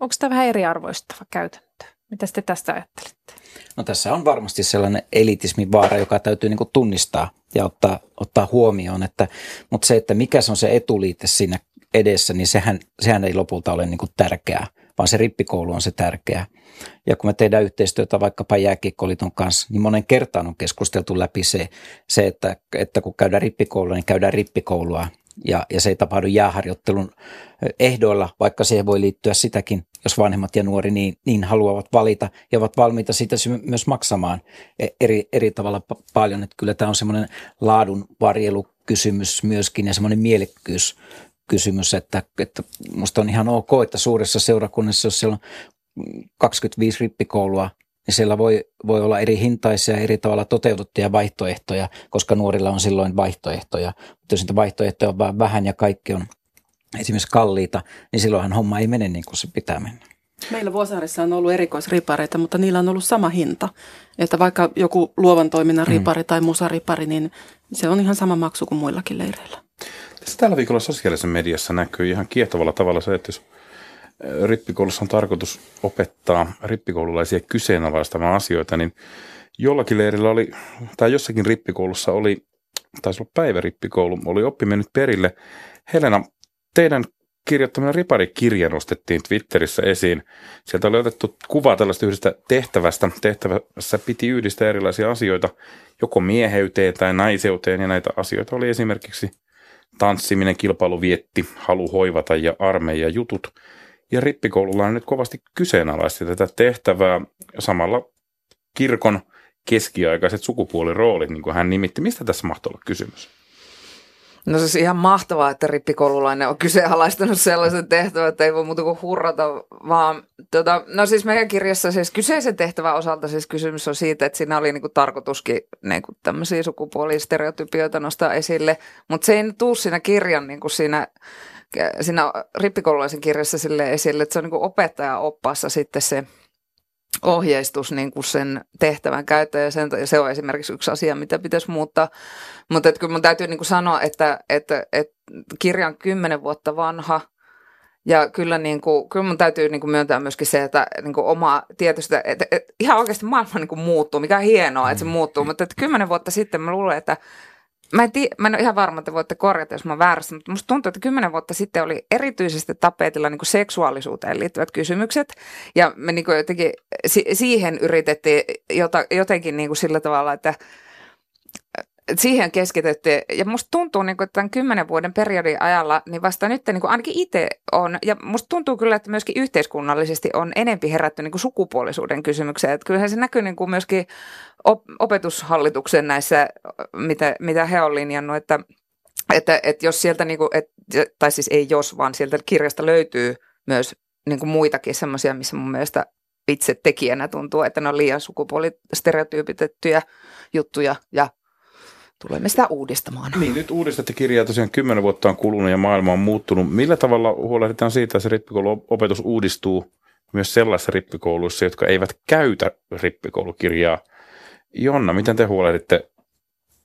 onko tämä vähän eriarvoistava käytäntö? Mitä te tästä ajattelette? No tässä on varmasti sellainen elitismin vaara, joka täytyy niin tunnistaa ja ottaa, ottaa huomioon. Että, mutta se, että mikä se on se etuliite siinä edessä, niin sehän, sehän ei lopulta ole niin tärkeää, vaan se rippikoulu on se tärkeä. Ja kun me tehdään yhteistyötä vaikkapa jääkiekkoliiton kanssa, niin monen kertaan on keskusteltu läpi se, se että, että kun käydään rippikoulua, niin käydään rippikoulua. Ja, ja se ei tapahdu jääharjoittelun ehdoilla, vaikka siihen voi liittyä sitäkin, jos vanhemmat ja nuori niin, niin haluavat valita ja ovat valmiita siitä sy- myös maksamaan e- eri, eri tavalla pa- paljon. Että kyllä tämä on semmoinen laadun varjelukysymys myöskin ja semmoinen mielekkyys kysymys, että, että musta on ihan ok, että suuressa seurakunnassa, jos siellä on 25 rippikoulua, niin siellä voi, voi olla eri hintaisia ja eri tavalla toteutettuja vaihtoehtoja, koska nuorilla on silloin vaihtoehtoja. Mutta jos niitä vaihtoehtoja on vaan vähän ja kaikki on esimerkiksi kalliita, niin silloinhan homma ei mene niin kuin se pitää mennä. Meillä Vuosaarissa on ollut erikoisripareita, mutta niillä on ollut sama hinta. Että vaikka joku luovan toiminnan Mm. ripari tai musaripari, niin se on ihan sama maksu kuin muillakin leireillä. Tässä tällä viikolla sosiaalisessa mediassa näkyy ihan kiehtovalla tavalla se, että jos rippikoulussa on tarkoitus opettaa rippikoululaisia kyseenalaistamaan asioita, niin jollakin leirillä oli, tai jossakin rippikoulussa oli, taisi olla päivärippikoulu, oli oppi mennyt perille. Helena, teidän kirjoittaminen riparikirja nostettiin Twitterissä esiin. Sieltä oli otettu kuva tällaista yhdestä tehtävästä. Tehtävässä piti yhdistää erilaisia asioita, joko mieheyteen tai naiseuteen, ja näitä asioita oli esimerkiksi tanssiminen, kilpailuvietti, halu hoivata ja armeija jutut. Ja rippikoululla on nyt kovasti kyseenalaisti tätä tehtävää samalla kirkon keskiaikaiset sukupuoliroolit, niin kuin hän nimitti. Mistä tässä mahtoi olla kysymys? No siis ihan mahtavaa, että rippikoululainen on kyseenalaistanut sellaisen tehtävän, että ei voi muuta kuin hurrata, vaan tota, no siis meidän kirjassa siis kyseisen tehtävän osalta siis kysymys on siitä, että siinä oli niinku tarkoituskin niinku tämmöisiä sukupuolistereotypioita nostaa esille, mutta se ei tuu siinä kirjan niinku siinä, siinä rippikoululaisen kirjassa sille esille, että se on niinku opettaja oppaassa sitten se ohjeistus niin kuin sen tehtävän käyttäjä ja sen, ja se on esimerkiksi yksi asia, mitä pitäisi muuttaa. Mutta että kyllä mun täytyy niin kuin sanoa, että, että, että kirja on kymmenen vuotta vanha ja kyllä, niin kuin, kyllä mun täytyy niin kuin myöntää myöskin se, että niin kuin oma tietysti, että, että ihan oikeasti maailma niin kuin muuttuu, mikä on hienoa, että se muuttuu, mutta että kymmenen vuotta sitten mä luulen, että mä en, tii, mä en ole ihan varma, että voitte korjata, jos mä oon väärässä, mutta musta tuntuu, että kymmenen vuotta sitten oli erityisesti tapetilla niin kuin seksuaalisuuteen liittyvät kysymykset. Ja me niin kuin jotenkin si- siihen yritettiin jota, jotenkin niin kuin sillä tavalla, että siihen keskitettiin. Ja musta tuntuu, niin kuin, että tämän kymmenen vuoden periodin ajalla, niin vasta nyt niin kuin ainakin itse on, ja musta tuntuu kyllä, että myöskin yhteiskunnallisesti on enempi herätty niin kuin sukupuolisuuden kysymykseen. Että kyllähän se näkyy niin kuin myöskin op- opetushallituksen näissä, mitä, mitä he on linjannut, että, että, että jos sieltä, niin kuin, että, tai siis ei jos, vaan sieltä kirjasta löytyy myös niin kuin muitakin semmoisia, missä mun mielestä itse tekijänä tuntuu, että ne on liian sukupuolistereotyypitettyjä juttuja ja tulemme sitä uudistamaan. Niin, nyt uudistatte kirjaa tosiaan kymmenen vuotta on kulunut ja maailma on muuttunut. Millä tavalla huolehditaan siitä, että se rippikouluopetus uudistuu myös sellaisissa rippikouluissa, jotka eivät käytä rippikoulukirjaa? Jonna, miten te huolehditte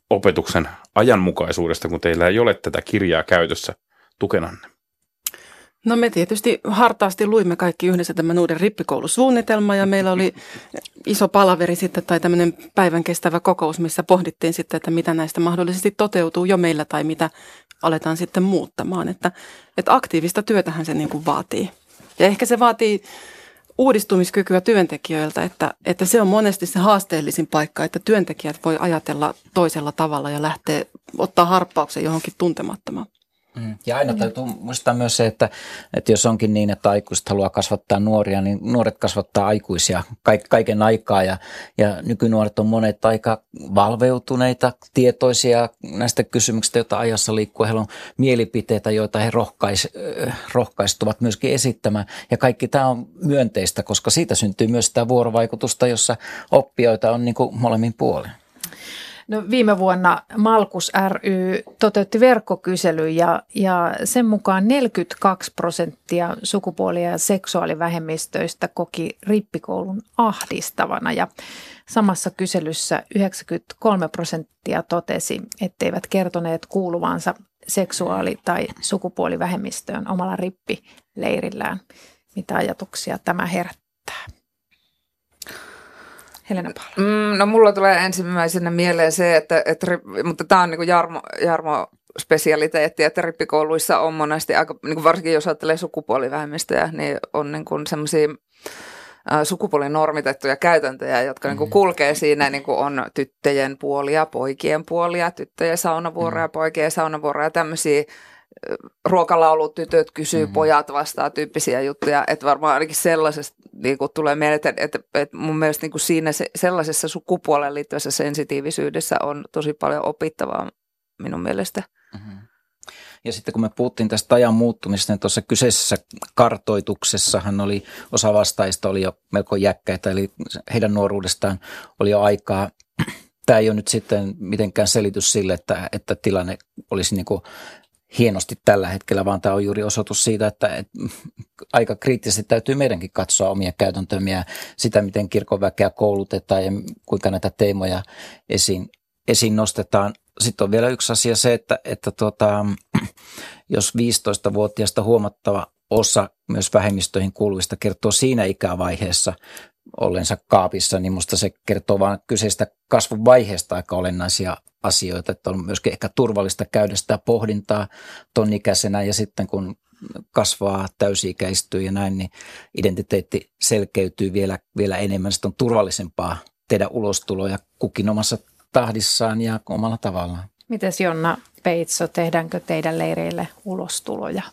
opetuksen ajanmukaisuudesta, kun teillä ei ole tätä kirjaa käytössä tukenanne? No me tietysti hartaasti luimme kaikki yhdessä tämän uuden rippikoulusuunnitelman ja meillä oli iso palaveri sitten tai tämmöinen päivän kestävä kokous, missä pohdittiin sitten, että mitä näistä mahdollisesti toteutuu jo meillä tai mitä aletaan sitten muuttamaan. Että, että aktiivista työtähän se niin kuin vaatii. Ja ehkä se vaatii uudistumiskykyä työntekijöiltä, että, että se on monesti se haasteellisin paikka, että työntekijät voi ajatella toisella tavalla ja lähteä ottaa harppauksen johonkin tuntemattomaan. Mm. Ja aina täytyy muistaa myös se, että, että jos onkin niin, että aikuiset haluaa kasvattaa nuoria, niin nuoret kasvattaa aikuisia kaiken aikaa. Ja, ja nykynuoret on monet aika valveutuneita, tietoisia näistä kysymyksistä, joita ajassa liikkuu. Heillä on mielipiteitä, joita he rohkais, rohkaistuvat myöskin esittämään. Ja kaikki tämä on myönteistä, koska siitä syntyy myös sitä vuorovaikutusta, jossa oppijoita on niin kuin molemmin puolin. No, viime vuonna Malkus ry toteutti verkkokyselyn ja, ja sen mukaan 42 prosenttia sukupuoli- ja seksuaalivähemmistöistä koki rippikoulun ahdistavana ja samassa kyselyssä 93 prosenttia totesi, etteivät kertoneet kuuluvansa seksuaali- tai sukupuolivähemmistöön omalla rippileirillään. Mitä ajatuksia tämä herättää? Helena mm, No mulla tulee ensimmäisenä mieleen se, että, että mutta tämä on niin kuin Jarmo, Jarmo spesialiteetti, että rippikouluissa on monesti, aika, niin kuin varsinkin jos ajattelee sukupuolivähemmistöjä, niin on niin kuin semmoisia sukupuolinormitettuja käytäntöjä, jotka niin kuin mm. kulkee siinä, niin kuin on tyttöjen puolia, poikien puolia, tyttöjen saunavuoroja, mm. poikien saunavuoroja, tämmöisiä ruokalaulut, tytöt kysyy, mm-hmm. pojat vastaa tyyppisiä juttuja, että varmaan ainakin sellaisesta niin kuin tulee mieleen, että, että, että mun mielestä niin kuin siinä se, sellaisessa sukupuoleen liittyvässä sensitiivisyydessä on tosi paljon opittavaa minun mielestä. Mm-hmm. Ja sitten kun me puhuttiin tästä ajan muuttumista, niin tuossa kyseisessä kartoituksessahan oli osa vastaajista oli jo melko jäkkäitä, eli heidän nuoruudestaan oli jo aikaa. Tämä ei ole nyt sitten mitenkään selitys sille, että, että tilanne olisi niin kuin hienosti tällä hetkellä, vaan tämä on juuri osoitus siitä, että, aika kriittisesti täytyy meidänkin katsoa omia käytäntömiä, sitä miten kirkonväkeä koulutetaan ja kuinka näitä teemoja esiin, esiin nostetaan. Sitten on vielä yksi asia se, että, että tuota, jos 15-vuotiaasta huomattava osa myös vähemmistöihin kuuluvista kertoo siinä ikävaiheessa ollensa kaapissa, niin minusta se kertoo vain kyseistä kasvun vaiheesta aika olennaisia asioita, että on myöskin ehkä turvallista käydä sitä pohdintaa ton ikäisenä ja sitten kun kasvaa, täysi-ikäistyy ja näin, niin identiteetti selkeytyy vielä, vielä enemmän. Sitten on turvallisempaa tehdä ulostuloja kukin omassa tahdissaan ja omalla tavallaan. Mites Jonna Peitso, tehdäänkö teidän leireille ulostuloja?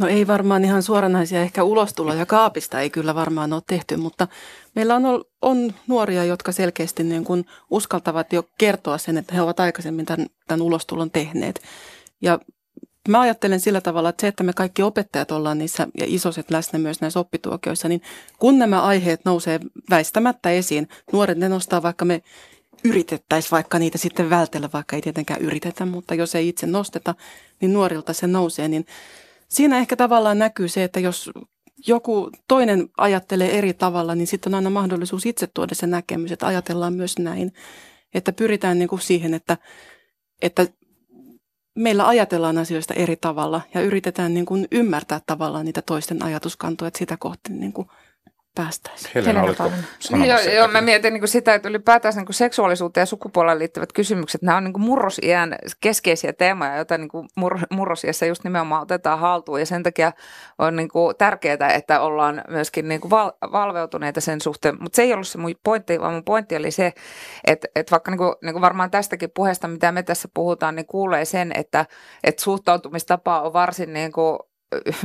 No ei varmaan ihan suoranaisia, ehkä ulostuloja kaapista ei kyllä varmaan ole tehty, mutta meillä on, on nuoria, jotka selkeästi niin kuin uskaltavat jo kertoa sen, että he ovat aikaisemmin tämän, tämän ulostulon tehneet. Ja mä ajattelen sillä tavalla, että se, että me kaikki opettajat ollaan niissä ja isoset läsnä myös näissä oppituokioissa, niin kun nämä aiheet nousee väistämättä esiin, nuoret ne nostaa vaikka me yritettäisiin vaikka niitä sitten vältellä, vaikka ei tietenkään yritetä, mutta jos ei itse nosteta, niin nuorilta se nousee, niin siinä ehkä tavallaan näkyy se, että jos joku toinen ajattelee eri tavalla, niin sitten on aina mahdollisuus itse tuoda se näkemys, että ajatellaan myös näin. Että pyritään niin kuin siihen, että, että meillä ajatellaan asioista eri tavalla ja yritetään niin kuin ymmärtää tavallaan niitä toisten ajatuskantoja, että sitä kohti niin kuin päästäisiin. Helena, oletko Joo, joo, mä mietin niin kuin sitä, että ylipäätään niin kuin seksuaalisuuteen ja sukupuoleen liittyvät kysymykset, nämä on niin kuin murrosiän keskeisiä teemoja, joita niin kuin mur- murrosiässä just nimenomaan otetaan haltuun. Ja sen takia on niin kuin tärkeää, että ollaan myöskin niin kuin val- valveutuneita sen suhteen, mutta se ei ollut se mun pointti, vaan mun pointti oli se, että, että vaikka niin kuin, niin kuin varmaan tästäkin puheesta, mitä me tässä puhutaan, niin kuulee sen, että, että suhtautumistapa on varsin niin kuin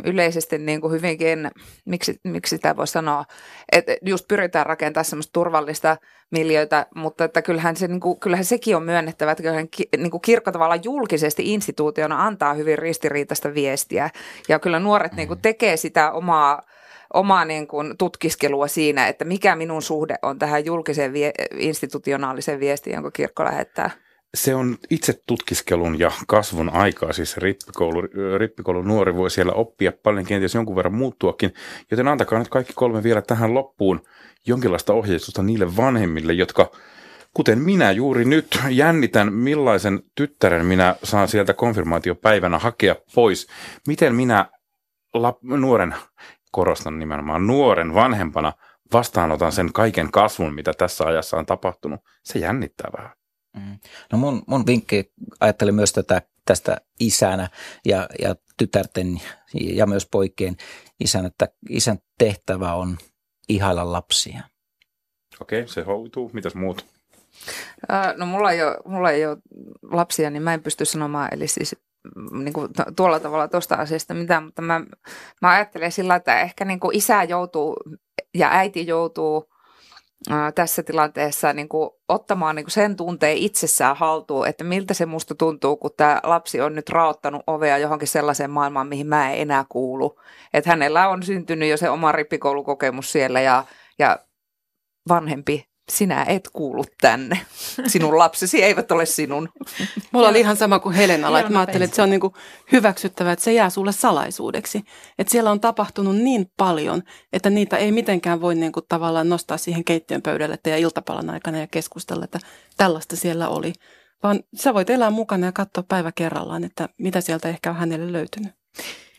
yleisesti niin kuin hyvinkin, miksi, miksi sitä voi sanoa, että just pyritään rakentamaan semmoista turvallista miljöitä, mutta että kyllähän, se, niin kuin, kyllähän sekin on myönnettävä, että kyllähän niin kuin kirkko tavallaan julkisesti instituutiona antaa hyvin ristiriitaista viestiä. Ja kyllä nuoret niin kuin tekee sitä omaa omaa niin kuin tutkiskelua siinä, että mikä minun suhde on tähän julkiseen vie- institutionaaliseen viestiin, jonka kirkko lähettää. Se on itse tutkiskelun ja kasvun aikaa, siis rippikoulu, rippikoulun nuori voi siellä oppia paljon, kenties jonkun verran muuttuakin, joten antakaa nyt kaikki kolme vielä tähän loppuun jonkinlaista ohjeistusta niille vanhemmille, jotka kuten minä juuri nyt jännitän, millaisen tyttären minä saan sieltä konfirmaatiopäivänä hakea pois. Miten minä lap, nuoren, korostan nimenomaan nuoren vanhempana, vastaanotan sen kaiken kasvun, mitä tässä ajassa on tapahtunut. Se jännittää vähän. Mm. No mun, mun vinkki, ajattelin myös tätä tästä isänä ja, ja tytärten ja myös poikien isän, että isän tehtävä on ihailla lapsia. Okei, se hoituu. Mitäs muut? Ää, No mulla ei, ole, mulla ei ole lapsia, niin mä en pysty sanomaan, eli siis mm, niin kuin tuolla tavalla tuosta asiasta mitään, mutta mä, mä ajattelen sillä, että ehkä niin kuin isä joutuu ja äiti joutuu tässä tilanteessa niin kuin ottamaan niin kuin sen tunteen itsessään haltuun, että miltä se musta tuntuu, kun tämä lapsi on nyt raottanut ovea johonkin sellaiseen maailmaan, mihin mä en enää kuulu. Että hänellä on syntynyt jo se oma rippikoulukokemus siellä ja, ja vanhempi, sinä et kuulu tänne. Sinun lapsesi eivät ole sinun. Mulla oli ihan sama kuin Helenalla, että mä ajattelin, että se on niin hyväksyttävää, että se jää sulle salaisuudeksi. Että siellä on tapahtunut niin paljon, että niitä ei mitenkään voi niin kuin tavallaan nostaa siihen keittiön pöydälle ja iltapalan aikana ja keskustella, että tällaista siellä oli. Vaan sä voit elää mukana ja katsoa päivä kerrallaan, että mitä sieltä ehkä on hänelle löytynyt.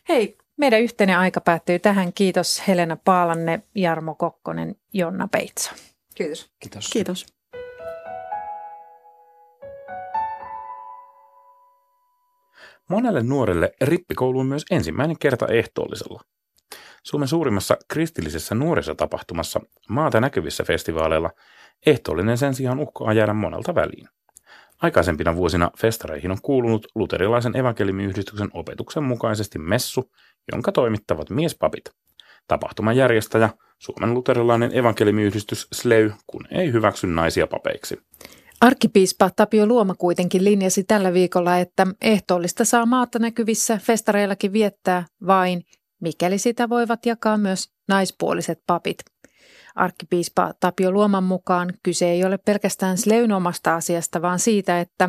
Hei, meidän yhteinen aika päättyy tähän. Kiitos Helena Paalanne, Jarmo Kokkonen, Jonna Peitso. Kiitos. Kiitos. Kiitos. Monelle nuorelle rippikoulu on myös ensimmäinen kerta ehtoollisella. Suomen suurimmassa kristillisessä nuorisotapahtumassa maata näkyvissä festivaaleilla ehtoollinen sen sijaan uhkaa jäädä monelta väliin. Aikaisempina vuosina festareihin on kuulunut luterilaisen evankelimiyhdistyksen opetuksen mukaisesti messu, jonka toimittavat miespapit. Tapahtuman järjestäjä, Suomen luterilainen evankelimiyhdistys SLEY, kun ei hyväksy naisia papeiksi. Arkkipiispa Tapio Luoma kuitenkin linjasi tällä viikolla, että ehtoollista saa maata näkyvissä festareillakin viettää vain, mikäli sitä voivat jakaa myös naispuoliset papit. Arkkipiispa Tapio Luoman mukaan kyse ei ole pelkästään Sleyn omasta asiasta, vaan siitä, että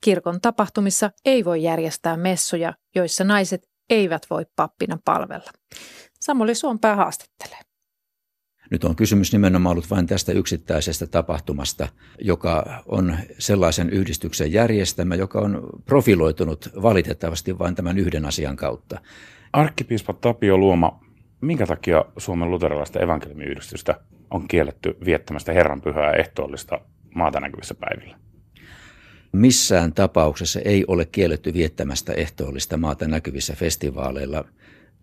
kirkon tapahtumissa ei voi järjestää messuja, joissa naiset eivät voi pappina palvella. Samuli Suompää haastattelee. Nyt on kysymys nimenomaan ollut vain tästä yksittäisestä tapahtumasta, joka on sellaisen yhdistyksen järjestämä, joka on profiloitunut valitettavasti vain tämän yhden asian kautta. Arkkipiispa Tapio Luoma, minkä takia Suomen luterilaista evankelimiyhdistystä on kielletty viettämästä Herran pyhää ehtoollista maata näkyvissä päivillä? Missään tapauksessa ei ole kielletty viettämästä ehtoollista maata näkyvissä festivaaleilla.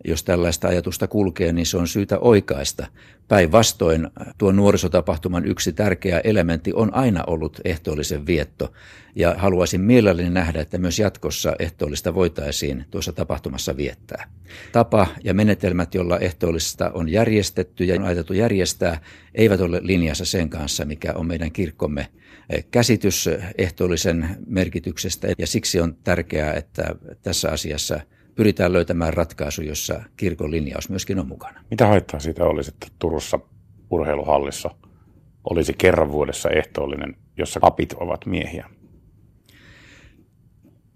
Jos tällaista ajatusta kulkee, niin se on syytä oikaista. Päinvastoin tuo nuorisotapahtuman yksi tärkeä elementti on aina ollut ehtoollisen vietto. Ja haluaisin mielelläni nähdä, että myös jatkossa ehtoollista voitaisiin tuossa tapahtumassa viettää. Tapa ja menetelmät, joilla ehtoollista on järjestetty ja on ajateltu järjestää, eivät ole linjassa sen kanssa, mikä on meidän kirkkomme käsitys ehtoollisen merkityksestä. Ja siksi on tärkeää, että tässä asiassa pyritään löytämään ratkaisu, jossa kirkon linjaus myöskin on mukana. Mitä haittaa siitä olisi, että Turussa urheiluhallissa olisi kerran vuodessa ehtoollinen, jossa papit ovat miehiä?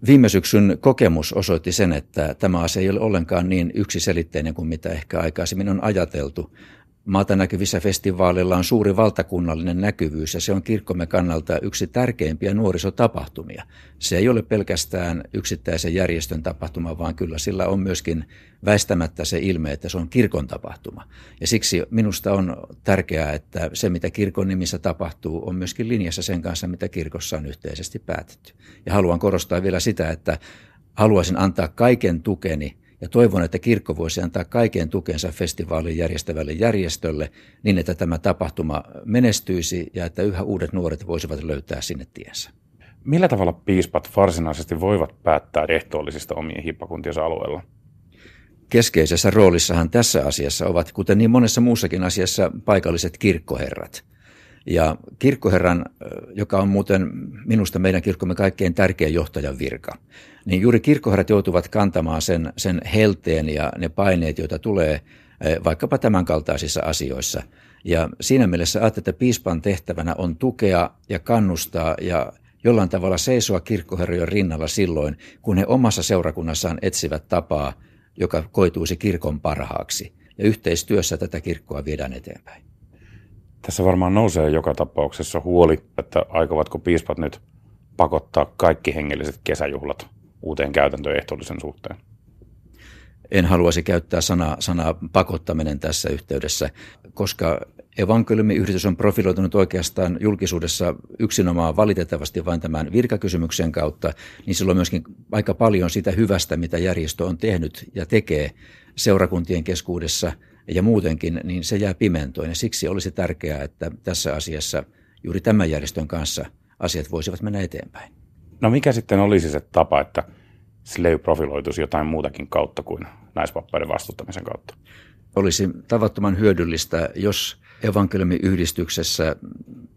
Viime syksyn kokemus osoitti sen, että tämä asia ei ole ollenkaan niin yksiselitteinen kuin mitä ehkä aikaisemmin on ajateltu. Maata näkyvissä festivaaleilla on suuri valtakunnallinen näkyvyys ja se on kirkkomme kannalta yksi tärkeimpiä nuorisotapahtumia. Se ei ole pelkästään yksittäisen järjestön tapahtuma, vaan kyllä sillä on myöskin väistämättä se ilme, että se on kirkon tapahtuma. Ja siksi minusta on tärkeää, että se mitä kirkon nimissä tapahtuu on myöskin linjassa sen kanssa, mitä kirkossa on yhteisesti päätetty. Ja haluan korostaa vielä sitä, että haluaisin antaa kaiken tukeni – ja toivon, että kirkko voisi antaa kaiken tukensa festivaalin järjestävälle järjestölle niin, että tämä tapahtuma menestyisi ja että yhä uudet nuoret voisivat löytää sinne tiensä. Millä tavalla piispat varsinaisesti voivat päättää ehtoollisista omien hippakuntiensa alueella? Keskeisessä roolissahan tässä asiassa ovat, kuten niin monessa muussakin asiassa, paikalliset kirkkoherrat – ja kirkkoherran, joka on muuten minusta meidän kirkkomme kaikkein tärkein johtajan virka, niin juuri kirkkoherrat joutuvat kantamaan sen, sen helteen ja ne paineet, joita tulee vaikkapa tämänkaltaisissa asioissa. Ja siinä mielessä ajattelin, että piispan tehtävänä on tukea ja kannustaa ja jollain tavalla seisoa kirkkoherrojen rinnalla silloin, kun he omassa seurakunnassaan etsivät tapaa, joka koituisi kirkon parhaaksi. Ja yhteistyössä tätä kirkkoa viedään eteenpäin. Tässä varmaan nousee joka tapauksessa huoli, että aikovatko piispat nyt pakottaa kaikki hengelliset kesäjuhlat uuteen käytäntöön ehtoollisen suhteen? En haluaisi käyttää sanaa, sanaa pakottaminen tässä yhteydessä, koska evankeliumiyhdistys on profiloitunut oikeastaan julkisuudessa yksinomaan valitettavasti vain tämän virkakysymyksen kautta, niin silloin myöskin aika paljon sitä hyvästä, mitä järjestö on tehnyt ja tekee seurakuntien keskuudessa – ja muutenkin, niin se jää pimentoon. Ja siksi olisi tärkeää, että tässä asiassa juuri tämän järjestön kanssa asiat voisivat mennä eteenpäin. No mikä sitten olisi se tapa, että Slave profiloituisi jotain muutakin kautta kuin naispappaiden vastuttamisen kautta? Olisi tavattoman hyödyllistä, jos evankeliumiyhdistyksessä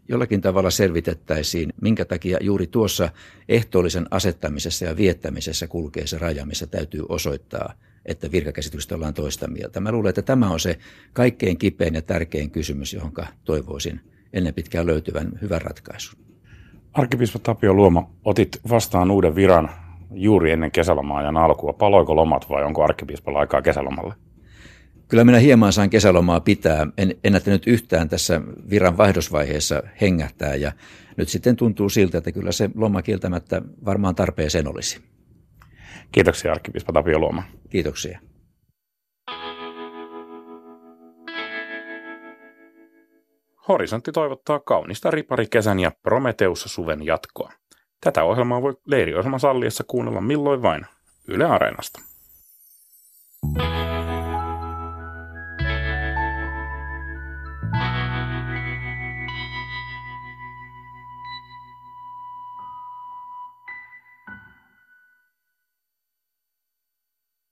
jollakin tavalla selvitettäisiin, minkä takia juuri tuossa ehtoollisen asettamisessa ja viettämisessä kulkee se raja, missä täytyy osoittaa että virkakäsityksestä ollaan toista mieltä. Mä luulen, että tämä on se kaikkein kipein ja tärkein kysymys, johon toivoisin ennen pitkään löytyvän hyvän ratkaisun. Arkkipiispa Tapio Luoma, otit vastaan uuden viran juuri ennen kesälomaajan alkua. Paloiko lomat vai onko arkkipiispalla aikaa kesälomalle? Kyllä minä hieman saan kesälomaa pitää. En ennättänyt yhtään tässä viran vaihdosvaiheessa hengähtää ja nyt sitten tuntuu siltä, että kyllä se loma kieltämättä varmaan tarpeeseen olisi. Kiitoksia arkkipiispa Tapio Luoma. Kiitoksia. Horisontti toivottaa kaunista riparikesän ja Prometeus suven jatkoa. Tätä ohjelmaa voi leiriohjelman salliessa kuunnella milloin vain Yle Areenasta. thank you